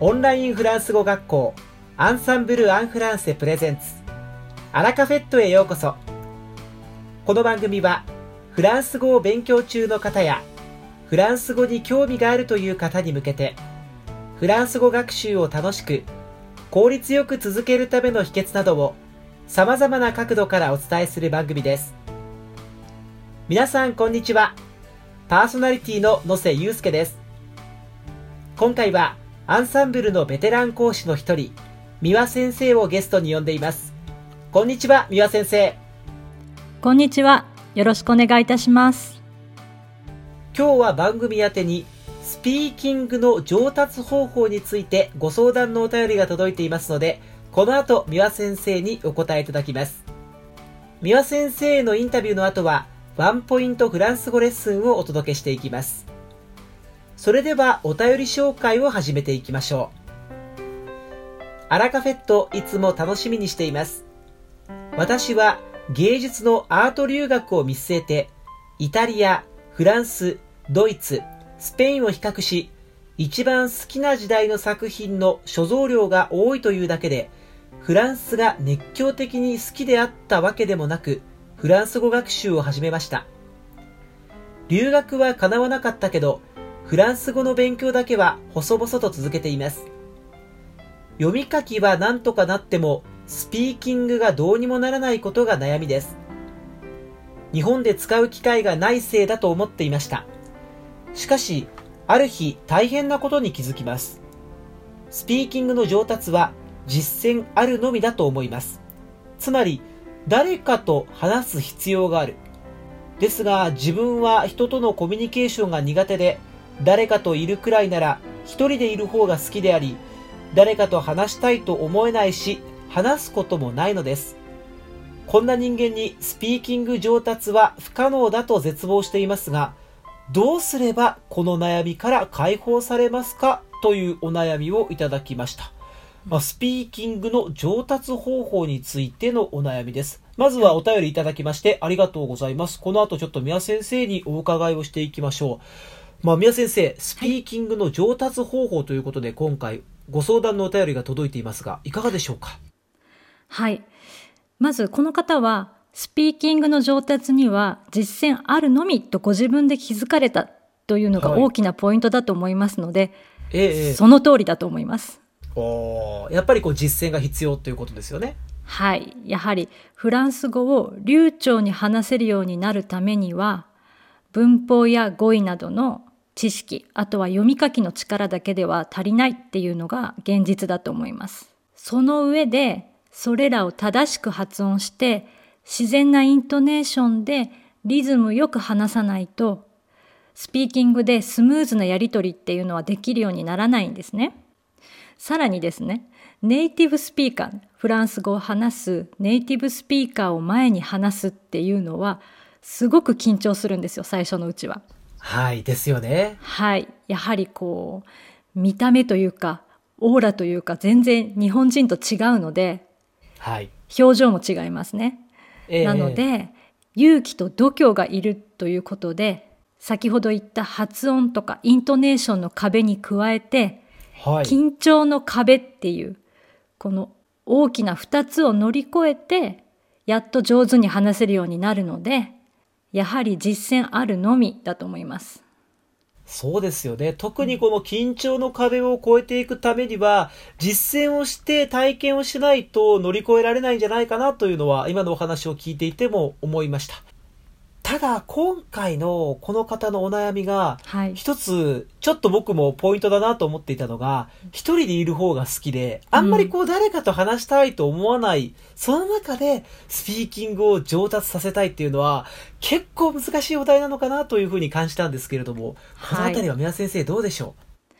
オンラインフランス語学校アンサンブル・アン・フランセプレゼンツ。アラカフェットへようこそ。この番組はフランス語を勉強中の方やフランス語に興味があるという方に向けてフランス語学習を楽しく効率よく続けるための秘訣などを様々な角度からお伝えする番組です。皆さんこんにちは。パーソナリティの野瀬祐介です。今回はアンサンブルのベテラン講師の一人、三輪先生をゲストに呼んでいます。こんにちは、三輪先生。こんにちは。よろしくお願いいたします。今日は番組宛てに、スピーキングの上達方法についてご相談のお便りが届いていますので、この後、三輪先生にお答えいただきます。三輪先生へのインタビューの後は、ワンポイントフランス語レッスンをお届けしていきます。それではお便り紹介を始めていきましょう。アラカフェットいつも楽しみにしています。私は芸術のアート留学を見据えて、イタリア、フランス、ドイツ、スペインを比較し、一番好きな時代の作品の所蔵量が多いというだけで、フランスが熱狂的に好きであったわけでもなく、フランス語学習を始めました。留学は叶わなかったけど、フランス語の勉強だけは細々と続けています。読み書きは何とかなっても、スピーキングがどうにもならないことが悩みです。日本で使う機会がないせいだと思っていました。しかし、ある日大変なことに気づきます。スピーキングの上達は実践あるのみだと思います。つまり、誰かと話す必要がある。ですが、自分は人とのコミュニケーションが苦手で、誰かといるくらいなら一人でいる方が好きであり、誰かと話したいと思えないし、話すこともないのです。こんな人間にスピーキング上達は不可能だと絶望していますが、どうすればこの悩みから解放されますか？というお悩みをいただきました。まあ、スピーキングの上達方法についてのお悩みです。まずはお便りいただきましてありがとうございます。この後ちょっと宮先生にお伺いをしていきましょう。まあ、宮先生、スピーキングの上達方法ということで、今回、ご相談のお便りが届いていますが、いかがでしょうか？はい。まず、この方は、スピーキングの上達には実践あるのみとご自分で気づかれたというのが大きなポイントだと思いますので、はい、ええ、その通りだと思います。おやっぱりこう実践が必要ということですよね。はい。やはりフランス語を流暢に話せるようになるためには、文法や語彙などの知識あとは読み書きの力だけでは足りないっていうのが現実だと思いますその上でそれらを正しく発音して自然なイントネーションでリズムよく話さないとスピーキングでスムーズなやり取りっていうのはできるようにならないんですねさらにですねネイティブスピーカーフランス語を話すネイティブスピーカーを前に話すっていうのはすごく緊張するんですよ最初のうちは。はい、ですよね。はい。やはりこう、見た目というか、オーラというか、全然日本人と違うので、はい。表情も違いますね。えー、なので、勇気と度胸がいるということで、先ほど言った発音とかイントネーションの壁に加えて、はい、緊張の壁っていう、この大きな2つを乗り越えて、やっと上手に話せるようになるので、やはり実践あるのみだと思います。そうですよね。特にこの緊張の壁を越えていくためには、実践をして体験をしないと乗り越えられないんじゃないかなというのは、今のお話を聞いていても思いました。ただ、今回のこの方のお悩みが、一つ、ちょっと僕もポイントだなと思っていたのが、一人でいる方が好きで、あんまりこう誰かと話したいと思わない、うん、その中でスピーキングを上達させたいっていうのは、結構難しいお題なのかなというふうに感じたんですけれども、このあたりは宮先生どうでしょう、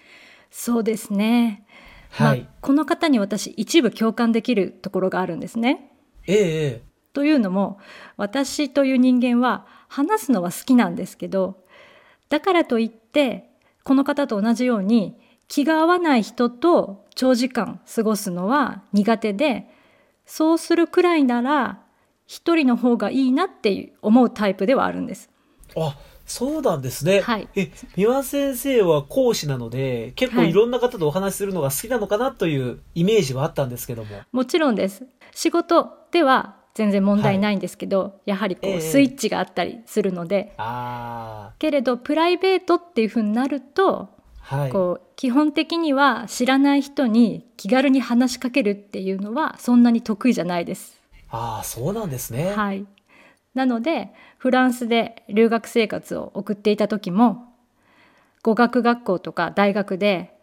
そうですね。はい、まあ、この方に私一部共感できるところがあるんですね。ええ。というのも私という人間は話すのは好きなんですけどだからといってこの方と同じように気が合わない人と長時間過ごすのは苦手でそうするくらいなら一人の方がいいなって思うタイプではあるんです。あ、そうなんですね。はい。え、三輪先生は講師なので、結構はいいろんな方とお話しするのが好きなのかなというイメージはあったんですけども。もちろんです。仕事では全然問題ないんですけど、やはりこええうスイッチがあったりするので、あけれどプライベートっていう風になると、あ、はい。こう基本的には知らない人に気軽に話しかけるっていうのはそんなに得意じゃないです。ああ、そうなんですね。はい。なのでフランスで留学生活を送っていた時も語学学校とか大学で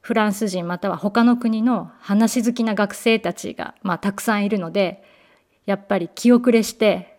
フランス人または他の国の話好きな学生たちが、まあ、たくさんいるのでやっぱり気遅れして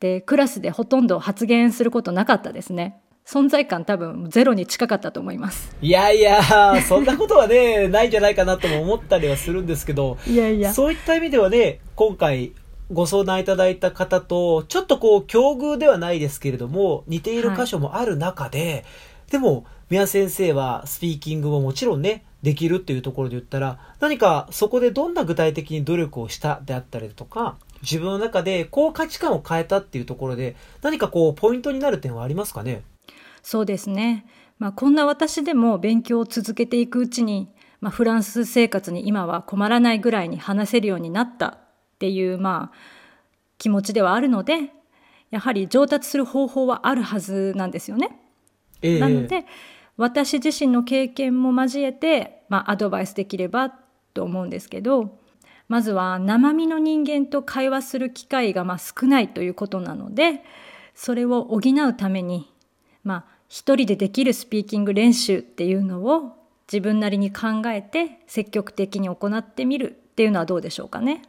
でクラスでほとんど発言することなかったですね。存在感多分ゼロに近かったと思います。いやいや、そんなことはね、ないんじゃないかなとも思ったりはするんですけど、いやいや。そういった意味ではね、今回ご相談いただいた方と、ちょっとこう、境遇ではないですけれども、似ている箇所もある中で、でも、宮先生はスピーキングももちろんね、できるっていうところで言ったら、何かそこでどんな具体的に努力をしたであったりとか、自分の中でこう価値観を変えたっていうところで、何かこう、ポイントになる点はありますかね？そうですね。まあ、こんな私でも勉強を続けていくうちに、まあ、フランス生活に今は困らないぐらいに話せるようになったっていう、まあ、気持ちではあるので、やはり上達する方法はあるはずなんですよね。ええなので、私自身の経験も交えて、まあ、アドバイスできればと思うんですけど、まずは生身の人間と会話する機会がまあ少ないということなので、それを補うために、まあ、一人でできるスピーキング練習っていうのを自分なりに考えて積極的に行ってみるっていうのはどうでしょうかね。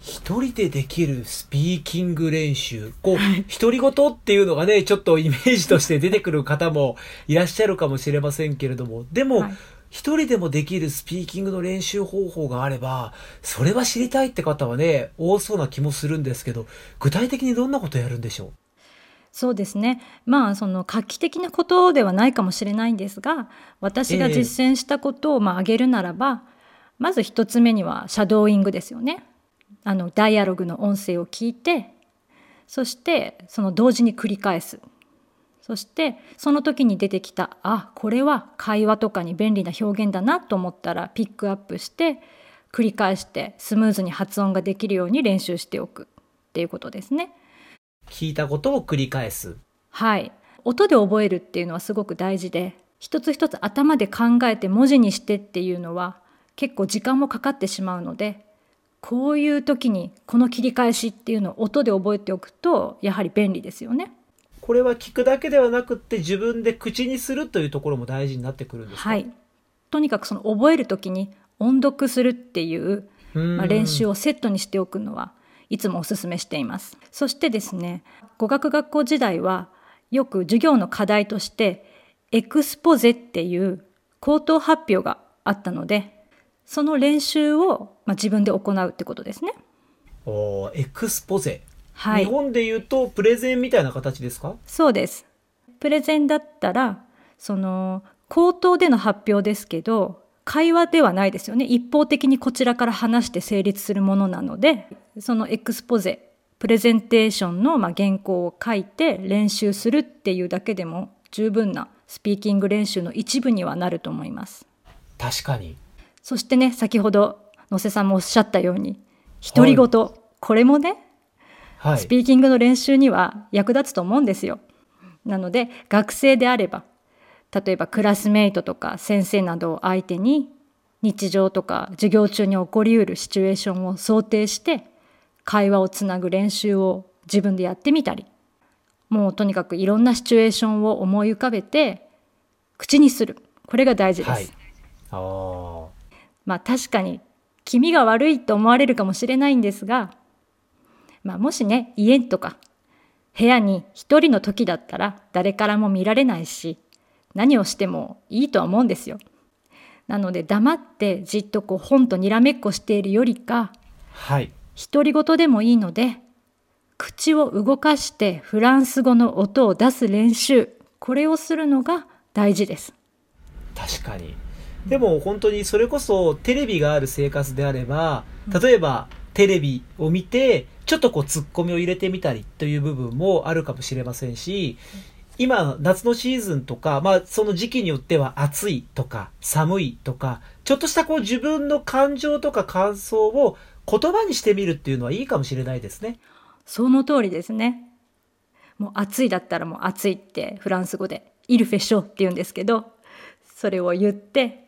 一人でできるスピーキング練習。こう、独り言っていうのがね、ちょっとイメージとして出てくる方もいらっしゃるかもしれませんけれども、でも、はい一人でもできるスピーキングの練習方法があれば、それは知りたいって方はね、多そうな気もするんですけど、具体的にどんなことやるんでしょう？そうですね。まあその画期的なことではないかもしれないんですが、私が実践したことをまあ挙げるならば、まず一つ目にはシャドーイングですよね。あのダイアログの音声を聞いて、そしてその同時に繰り返す。そしてその時に出てきたあこれは会話とかに便利な表現だなと思ったらピックアップして繰り返してスムーズに発音ができるように練習しておくっていうことですね。聞いたことを繰り返す。はい。音で覚えるっていうのはすごく大事で、一つ一つ頭で考えて文字にしてっていうのは結構時間もかかってしまうので、こういう時にこの切り返しっていうのを音で覚えておくとやはり便利ですよね。これは聞くだけではなくって自分で口にするというところも大事になってくるんですか？はい。とにかくその覚える時に音読するっていう、まあ、練習を。をセットにしておくのはいつもお勧めしています。そしてですね、語学学校時代はよく授業の課題としてエクスポゼっていう口頭発表があったので、その練習をまあ自分で行うってことですね。おーエクスポゼ。はい日。本で言うとプレゼンみたいな形ですか？そうです。プレゼンだったら、その口頭での発表ですけど、会話ではないですよね。一方的にこちらから話して成立するものなので、その exposé、プレゼンテーションのまあ原稿を書いて練習するっていうだけでも十分なスピーキング練習の一部にはなると思います。確かに。そしてね、先ほど野瀬さんもおっしゃったように、独り言、これもね、はい。スピーキングの練習には役立つと思うんですよ。なので学生であれば例えばクラスメイトとか先生などを相手に日常とか授業中に起こりうるシチュエーションを想定して会話をつなぐ練習を自分でやってみたりもうとにかくいろんなシチュエーションを思い浮かべて口にするこれが大事です。はい。まあ確かに気味が悪いと思われるかもしれないんですが、まあ、もしね家とか部屋に一人の時だったら誰からも見られないし何をしてもいいとは思うんですよ。なので黙ってじっとこう本とにらめっこしているよりかはい。独り言でもいいので口を動かしてフランス語の音を出す練習これをするのが大事です。確かに。でも本当にそれこそテレビがある生活であれば、例えばテレビを見て、ちょっとこうツッコミを入れてみたりという部分もあるかもしれませんし、今、夏のシーズンとか、まあ、その時期によっては暑いとか、寒いとか、ちょっとしたこう自分の感情とか感想を言葉にしてみるっていうのはいいかもしれないですね。その通りですね。もう暑いだったらもう暑いってフランス語で、イルフェショって言うんですけど、それを言って、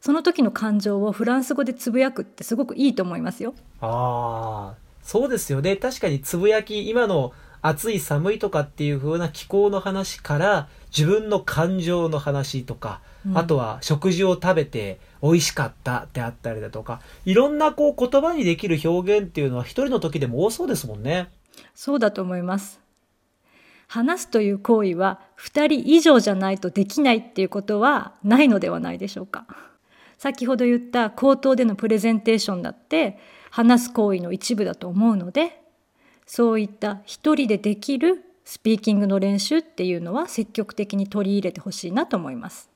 その時の感情をフランス語でつぶやくってすごくいいと思いますよ。ああ、そうですよね。確かにつぶやき、今の暑い寒いとかっていう風な気候の話から自分の感情の話とか、うん、あとは食事を食べて美味しかったであったりだとか、いろんなこう言葉にできる表現っていうのは一人の時でも多そうですもんね。そうだと思います。話すという行為は2人以上じゃないとできないっていうことはないのではないでしょうか。先ほど言った口頭でのプレゼンテーションだって話す行為の一部だと思うのでそういった一人でできるスピーキングの練習っていうのは積極的に取り入れてほしいなと思います。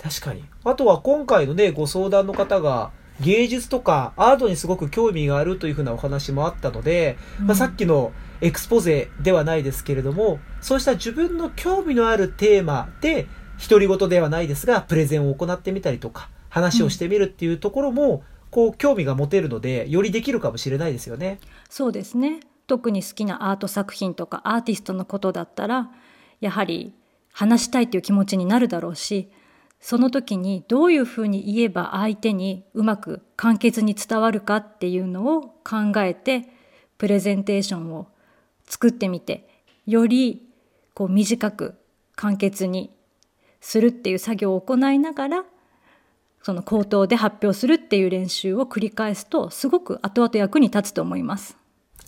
確かに。あとは今回のね、ご相談の方が芸術とかアートにすごく興味があるというふうなお話もあったので、うん、まあ、さっきのエクスポゼではないですけれども、そうした自分の興味のあるテーマで、独り言ではないですが、プレゼンを行ってみたりとか、話をしてみるっていうところも、こう、興味が持てるので、よりできるかもしれないですよね。そうですね。特に好きなアート作品とかアーティストのことだったらやはり話したいという気持ちになるだろうしその時にどういうふうに言えば相手にうまく簡潔に伝わるかっていうのを考えてプレゼンテーションを作ってみてよりこう短く簡潔にするっていう作業を行いながらその口頭で発表するっていう練習を繰り返すとすごく後々役に立つと思います。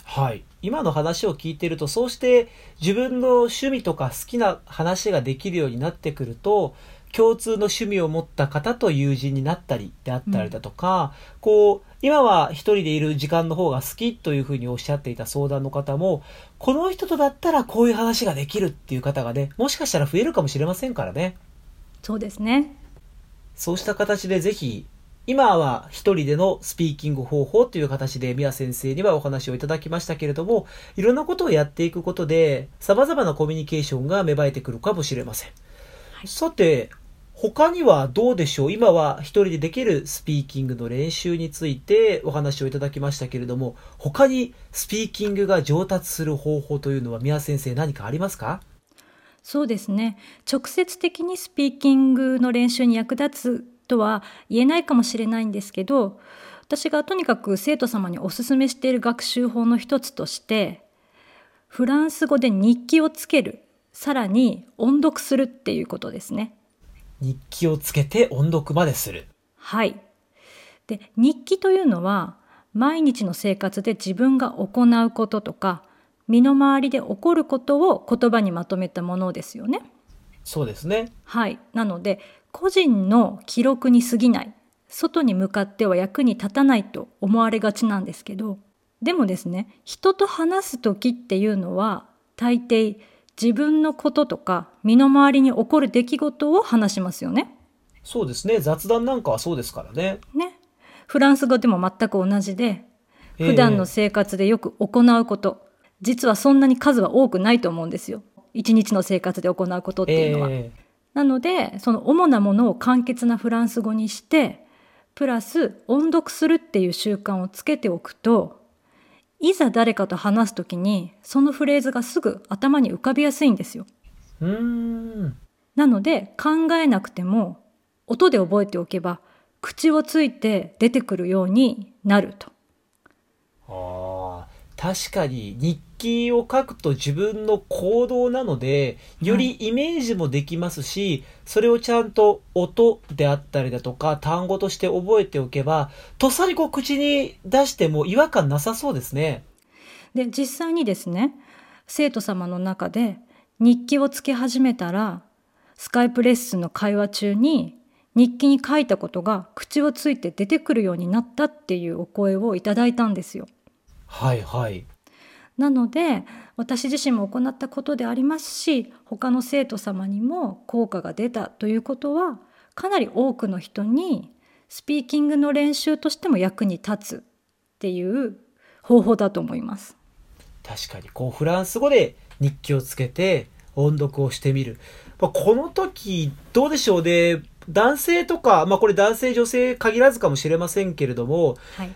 はい。今の話を聞いてると、そうして自分の趣味とか好きな話ができるようになってくると、共通の趣味を持った方と友人になったりであったりだとか、うん、こう、今は一人でいる時間の方が好きというふうにおっしゃっていた相談の方も、この人とだったらこういう話ができるっていう方がね、もしかしたら増えるかもしれませんからね。そうですね。そうした形でぜひ今は一人でのスピーキング方法という形で宮先生にはお話をいただきましたけれども、いろんなことをやっていくことで、様々なコミュニケーションが芽生えてくるかもしれません。はい、さて、他にはどうでしょう？今は一人でできるスピーキングの練習についてお話をいただきましたけれども、他にスピーキングが上達する方法というのは宮先生何かありますか？そうですね。直接的にスピーキングの練習に役立つとは言えないかもしれないんですけど私がとにかく生徒様におすすめしている学習法の一つとしてフランス語で日記をつけるさらに音読するっていうことですね。日記をつけて音読までする。はい。で日記というのは毎日の生活で自分が行うこととか身の回りで起こることを言葉にまとめたものですよね。そうですね。はい。なので個人の記録に過ぎない外に向かっては役に立たないと思われがちなんですけどでもですね人と話す時っていうのは大抵自分のこととか身の回りに起こる出来事を話しますよね。そうですね雑談なんかはそうですからね。ね。フランス語でも全く同じで普段の生活でよく行うこと、えー、実はそんなに数は多くないと思うんですよ。一日の生活で行うことっていうのは。えーなのでその主なものを簡潔なフランス語にしてプラス音読するっていう習慣をつけておくといざ誰かと話す時にそのフレーズがすぐ頭に浮かびやすいんですよ。うんなので考えなくても音で覚えておけば口をついて出てくるようになると。あ確かに日記を書くと自分の行動なので、よりイメージもできますし、はい、それをちゃんと音であったりだとか、単語として覚えておけば、とっさにこう口に出しても違和感なさそうですね。で、実際にですね、生徒様の中で日記をつけ始めたら、スカイプレッスンの会話中に日記に書いたことが口をついて出てくるようになったっていうお声をいただいたんですよ。はいはい。なので私自身も行ったことでありますし他の生徒様にも効果が出たということはかなり多くの人にスピーキングの練習としても役に立つっていう方法だと思います。確かにこうフランス語で日記をつけて音読をしてみる、まあ、この時どうでしょうね男性とか、まあ、これ男性女性限らずかもしれませんけれどもはい。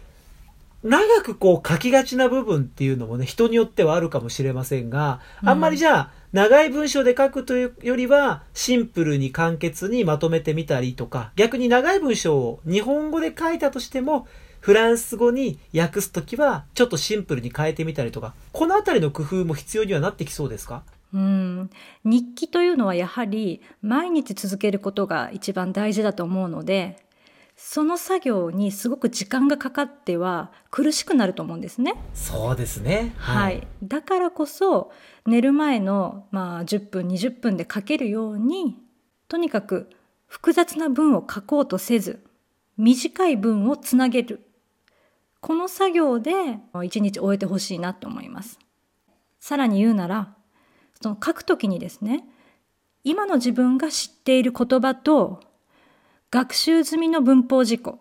長くこう書きがちな部分っていうのもね人によってはあるかもしれませんがあんまりじゃあ長い文章で書くというよりはシンプルに簡潔にまとめてみたりとか逆に長い文章を日本語で書いたとしてもフランス語に訳すときはちょっとシンプルに変えてみたりとかこのあたりの工夫も必要にはなってきそうですか？うん、日記というのはやはり毎日続けることが一番大事だと思うのでその作業にすごく時間がかかっては苦しくなると思うんですね。そうですねはい、だからこそ寝る前の、まあ、10分20分で書けるようにとにかく複雑な文を書こうとせず短い文をつなげるこの作業で一日終えてほしいなと思います。さらに言うならその書くときにですね今の自分が知っている言葉と学習済みの文法事項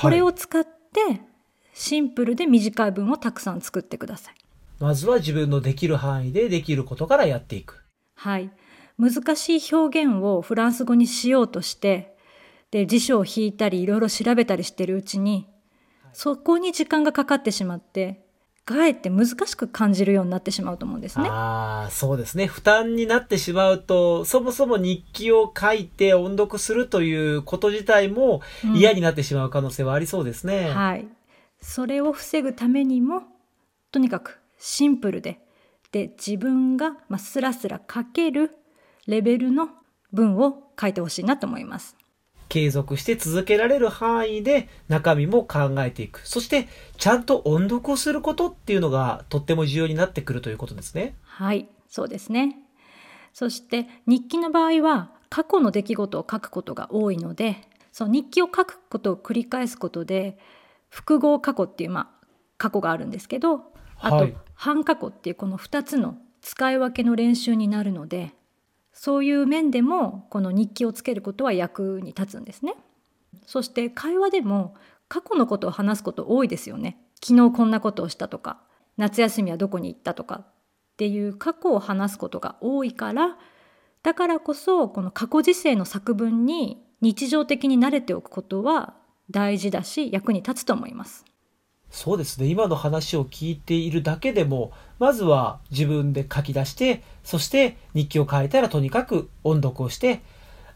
これを使ってシンプルで短い文をたくさん作ってください。まずは自分のできる範囲でできることからやっていくはい。難しい表現をフランス語にしようとして、で、辞書を引いたりいろいろ調べたりしてるうちに、そこに時間がかかってしまって、かえって難しく感じるようになってしまうと思うんですね。ああ、そうですね。負担になってしまうと、そもそも日記を書いて音読するということ自体もうん嫌になってしまう可能性はありそうですね。はい。それを防ぐためにも、とにかくシンプルで、で、自分が、まあ、スラスラ書けるレベルの文を書いてほしいなと思います。継続して続けられる範囲で中身も考えていく。そして、ちゃんと音読をすることっていうのがとっても重要になってくるということですね。はい、そうですね。そして日記の場合は過去の出来事を書くことが多いので、そう日記を書くことを繰り返すことで複合過去っていうまあ過去があるんですけど、あと、はい半過去っていうこの2つの使い分けの練習になるので、そういう面でもこの日記をつけることは役に立つんですね。そして会話でも過去のことを話すこと多いですよね。昨日こんなことをしたとか、夏休みはどこに行ったとかっていう過去を話すことが多いから、だからこそこの過去時世の作文に日常的に慣れておくことは大事だし役に立つと思います。そうですね。今の話を聞いているだけでも、まずは自分で書き出して、そして日記を書いたらとにかく音読をして、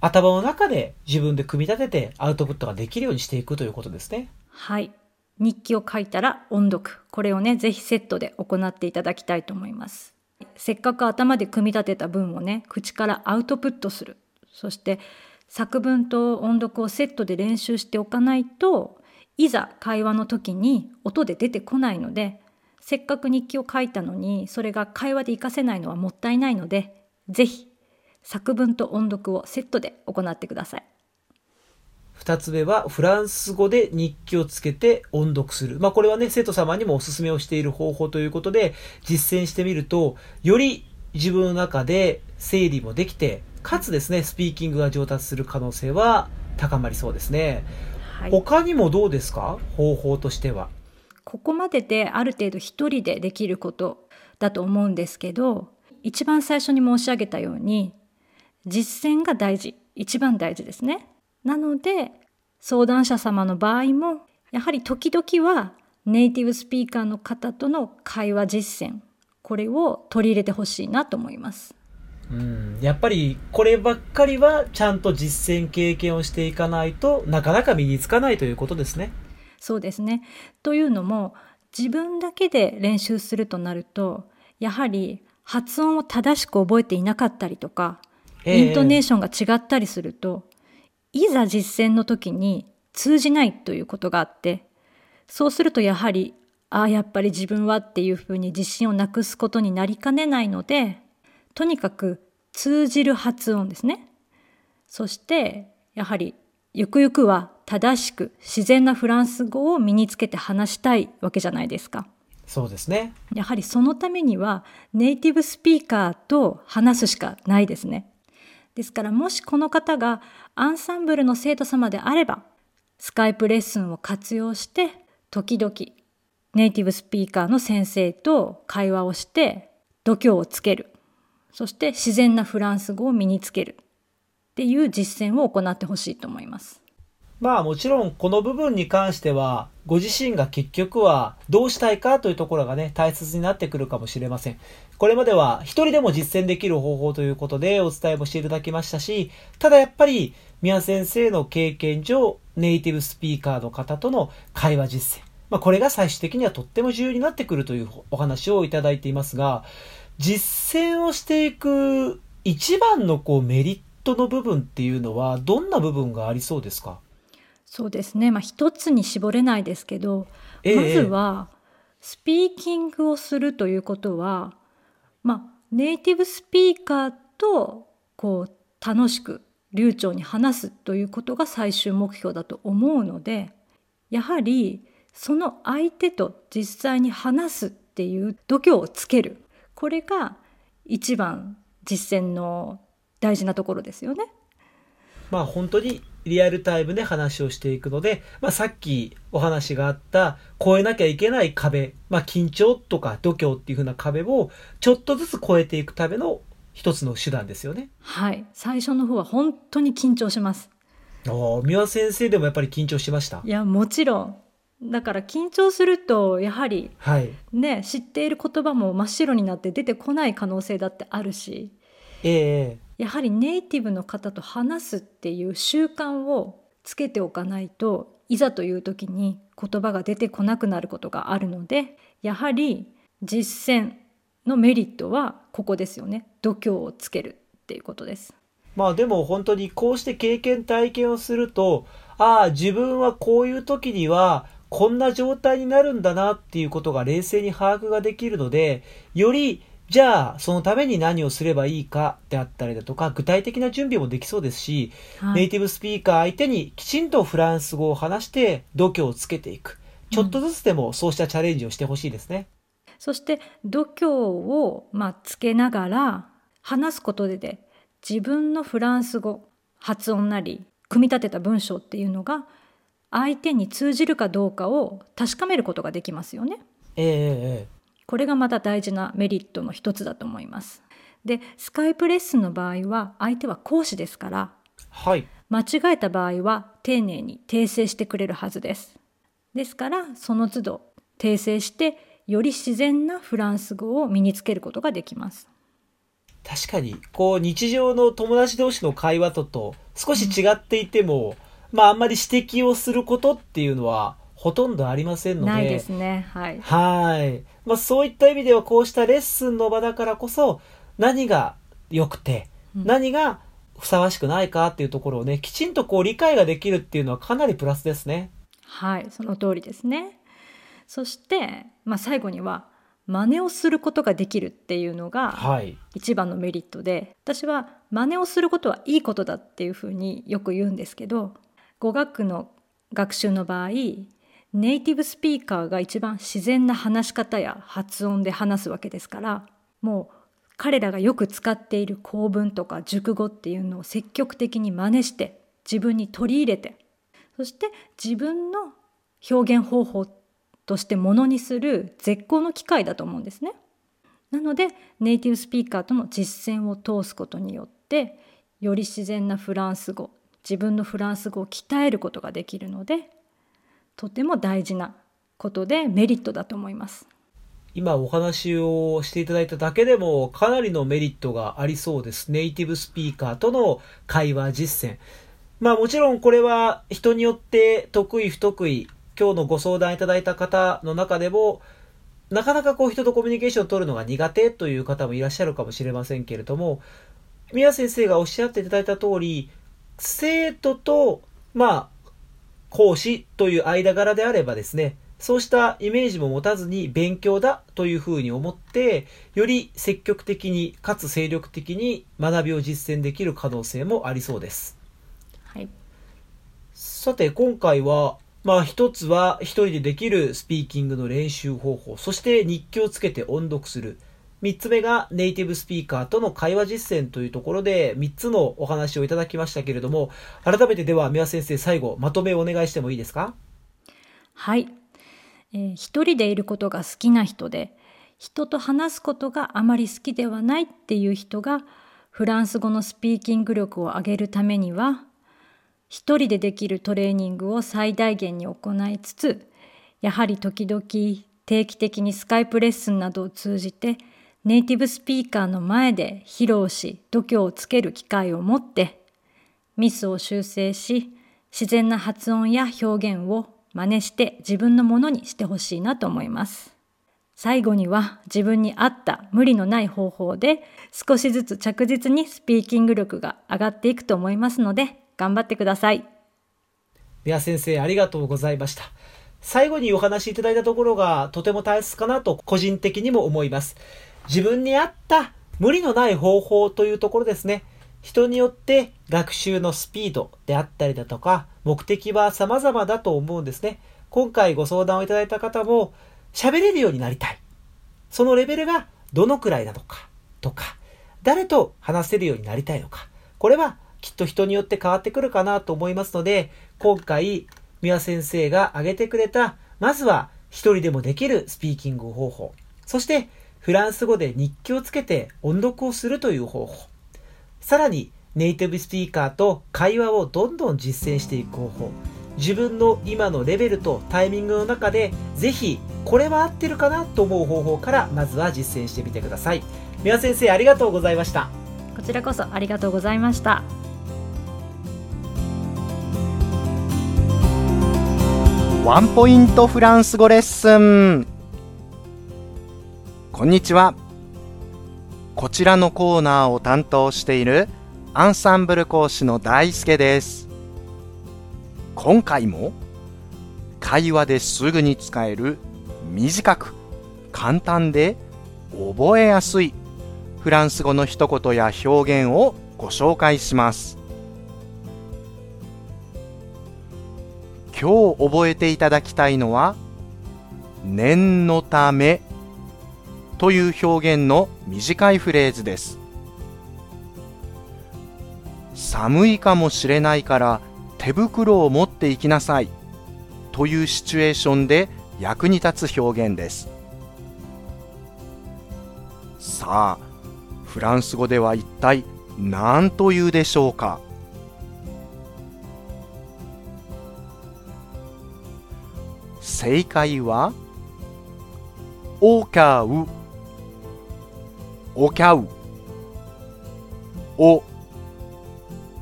頭の中で自分で組み立ててアウトプットができるようにしていくということですね。はい。日記を書いたら音読。これをね、ぜひセットで行っていただきたいと思います。せっかく頭で組み立てた文をね、口からアウトプットする。そして作文と音読をセットで練習しておかないと、いざ会話の時に音で出てこないので、せっかく日記を書いたのに、それが会話で活かせないのはもったいないので、ぜひ作文と音読をセットで行ってください。二つ目はフランス語で日記をつけて音読する。まあこれはね、生徒様にもお勧めをしている方法ということで実践してみると、より自分の中で整理もできて、かつですね、スピーキングが上達する可能性は高まりそうですね。はい。他にもどうですか？方法としては。ここまでである程度一人でできることだと思うんですけど一番最初に申し上げたように実践が大事一番大事ですね。なので相談者様の場合もやはり時々はネイティブスピーカーの方との会話実践これを取り入れてほしいなと思います。うん、やっぱりこればっかりはちゃんと実践経験をしていかないとなかなか身につかないということですね。そうですね。というのも自分だけで練習するとなるとやはり発音を正しく覚えていなかったりとか、ええイントネーションが違ったりするといざ実践の時に通じないということがあってそうするとやはりああやっぱり自分はっていうふうに自信をなくすことになりかねないのでとにかく通じる発音ですね。そしてやはりゆくゆくは正しく自然なフランス語を身につけて話したいわけじゃないですか。そうですね。やはりそのためにはネイティブスピーカーと話すしかないですね。ですからもしこの方がアンサンブルの生徒様であればスカイプレッスンを活用して時々ネイティブスピーカーの先生と会話をして度胸をつけるそして自然なフランス語を身につけるっていう実践を行ってほしいと思います。まあもちろんこの部分に関してはご自身が結局はどうしたいかというところがね大切になってくるかもしれません。これまでは一人でも実践できる方法ということでお伝えもしていただきましたし、ただやっぱり宮先生の経験上ネイティブスピーカーの方との会話実践。まあこれが最終的にはとっても重要になってくるというお話をいただいていますが、実践をしていく一番のこうメリットの部分っていうのはどんな部分がありそうですか？そうですね、まあ、一つに絞れないですけど、ええ、まずはスピーキングをするということは、まあ、ネイティブスピーカーとこう楽しく流暢に話すということが最終目標だと思うのでやはりその相手と実際に話すっていう度胸をつけるこれが一番実践の大事なところですよね。まあ本当にリアルタイムで話をしていくので、まあ、さっきお話があった越えなきゃいけない壁、まあ、緊張とか度胸っていう風な壁をちょっとずつ越えていくための一つの手段ですよね。はい最初の方は本当に緊張します。ああ三輪先生でもやっぱり緊張しました？いやもちろんだから緊張するとやはり、はい、ね知っている言葉も真っ白になって出てこない可能性だってあるし、えー、やはりネイティブの方と話すっていう習慣をつけておかないといざという時に言葉が出てこなくなることがあるのでやはり実践のメリットはここですよね。度胸をつけるっていうことです。まあでも本当にこうして経験体験をするとああ自分はこういう時にはこんな状態になるんだなっていうことが冷静に把握ができるので、より、じゃあ、そのために何をすればいいかであったりだとか、具体的な準備もできそうですし、はい、ネイティブスピーカー相手にきちんとフランス語を話して度胸をつけていく。ちょっとずつでもそうしたチャレンジをしてほしいですね。うん、そして、度胸を、まあ、つけながら、話すことでで、自分のフランス語、発音なり、組み立てた文章っていうのが相手に通じるかどうかを確かめることができますよね。えー、これがまた大事なメリットの一つだと思います。でスカイプレッスンの場合は相手は講師ですから、はい、間違えた場合は丁寧に訂正してくれるはずです。ですからその都度訂正してより自然なフランス語を身につけることができます。確かにこう日常の友達同士の会話とと少し違っていても、うんまあ、あんまり指摘をすることっていうのは、ほとんどありませんので。ないですね。はい。はい。まあ、そういった意味では、こうしたレッスンの場だからこそ、何が良くて、何がふさわしくないかっていうところをね、きちんとこう理解ができるっていうのはかなりプラスですね。はい、その通りですね。そして、まあ、最後には、真似をすることができるっていうのが一番のメリットで、はい、私は真似をすることはいいことだっていうふうによく言うんですけど語学の学習の場合ネイティブスピーカーが一番自然な話し方や発音で話すわけですからもう彼らがよく使っている構文とか熟語っていうのを積極的に真似して自分に取り入れてそして自分の表現方法としてものにする絶好の機会だと思うんですね。なのでネイティブスピーカーとの実践を通すことによってより自然なフランス語自分のフランス語を鍛えることができるのでとても大事なことでメリットだと思います。今お話をしていただいただけでもかなりのメリットがありそうです。ネイティブスピーカーとの会話実践。まあもちろんこれは人によって得意不得意、今日のご相談いただいた方の中でもなかなかこう人とコミュニケーションを取るのが苦手という方もいらっしゃるかもしれませんけれども、宮先生がおっしゃっていただいた通り、生徒と、まあ、講師という間柄であればですね、そうしたイメージも持たずに勉強だというふうに思って、より積極的にかつ精力的に学びを実践できる可能性もありそうです。はい。さて、今回は、まあ一つは一人でできるスピーキングの練習方法、そして日記をつけて音読する。3つ目がネイティブスピーカーとの会話実践というところで3つのお話をいただきましたけれども、改めてでは三輪先生最後まとめをお願いしてもいいですか？はい。えー一人でいることが好きな人で人と話すことがあまり好きではないっていう人がフランス語のスピーキング力を上げるためには一人でできるトレーニングを最大限に行いつつやはり時々定期的にスカイプレッスンなどを通じてネイティブスピーカーの前で披露し度胸をつける機会を持ってミスを修正し自然な発音や表現を真似して自分のものにしてほしいなと思います。最後には自分に合った無理のない方法で少しずつ着実にスピーキング力が上がっていくと思いますので頑張ってください。宮先生ありがとうございました。最後にお話しいただいたところがとても大切かなと個人的にも思います。自分に合った無理のない方法というところですね。人によって学習のスピードであったりだとか目的は様々だと思うんですね。今回ご相談をいただいた方も喋れるようになりたい。そのレベルがどのくらいなのかとか、誰と話せるようになりたいのか。これはきっと人によって変わってくるかなと思いますので、今回、三輪先生が挙げてくれた、まずは一人でもできるスピーキング方法。そして、フランス語で日記をつけて音読をするという方法。さらに、ネイティブスピーカーと会話をどんどん実践していく方法。自分の今のレベルとタイミングの中で、ぜひ、これは合ってるかなと思う方法から、まずは実践してみてください。三輪先生、ありがとうございました。こちらこそありがとうございました。ワンポイントフランス語レッスンこんにちは。こちらのコーナーを担当しているアンサンブル講師の大輔です。今回も会話ですぐに使える短く簡単で覚えやすいフランス語の一言や表現をご紹介します。今日覚えていただきたいのは念のためという表現の短いフレーズです。寒いかもしれないから手袋を持っていきなさい。というシチュエーションで役に立つ表現です。さあフランス語では一体何というでしょうか？正解はおかう。おきゃう。お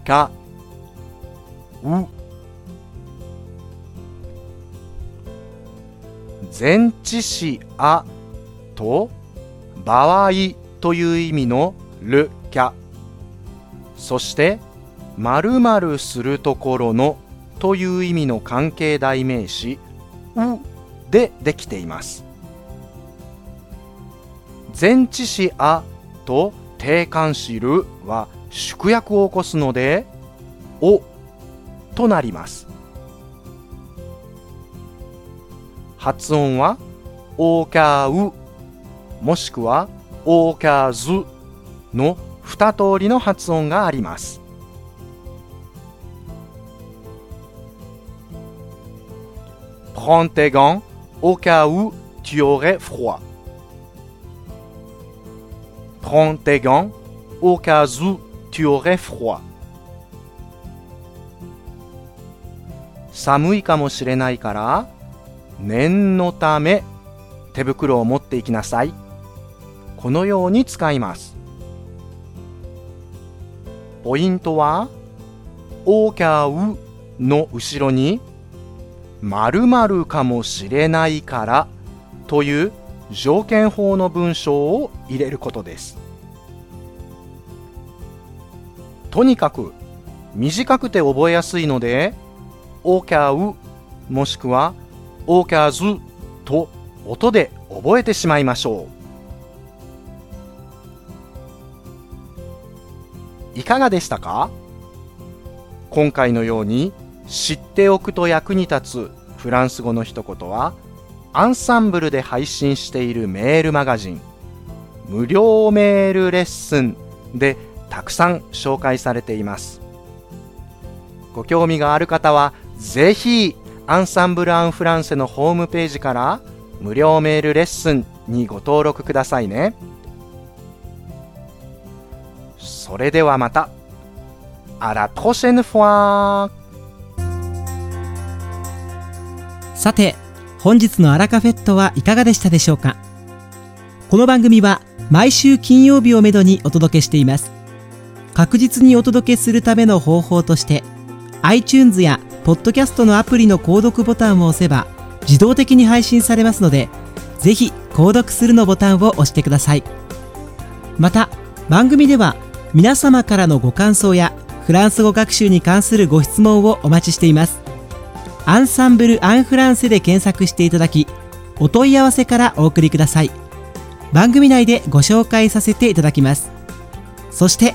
かう。前置詞あと場合という意味のるきゃ。そして〇〇するところのという意味の関係代名詞うでできています。前置詞あと定冠詞るは縮約を起こすのでおとなります発音はおかうもしくはおかずの二通りの発音があります「Prends tes gants au cas où tu aurais froid. Prends tes gants au cas où tu aurais froid. 寒いかもしれないから念のため手袋を持っていきなさい。このように使います。ポイントは「おかう」の後ろに「〇〇かもしれないから」という条件法の文章を入れることです。とにかく短くて覚えやすいので「おかう」もしくは「おかず」と音で覚えてしまいましょう。いかがでしたか？今回のように知っておくと役に立つフランス語の一言はアンサンブルで配信しているメールマガジン無料メールレッスンでたくさん紹介されていますご興味がある方はぜひアンサンブル・アン・フランセのホームページから無料メールレッスンにご登録くださいね。それではまた。あら、トシェヌフォさて、本日のアラカフェットはいかがでしたでしょうか？この番組は毎週金曜日をめどにお届けしています。確実にお届けするための方法として iTunes やポッドキャストのアプリの購読ボタンを押せば自動的に配信されますのでぜひ購読するのボタンを押してください。また番組では皆様からのご感想やフランス語学習に関するご質問をお待ちしています。アンサンブル・アン・フランセで検索していただきお問い合わせからお送りください。番組内でご紹介させていただきます。そして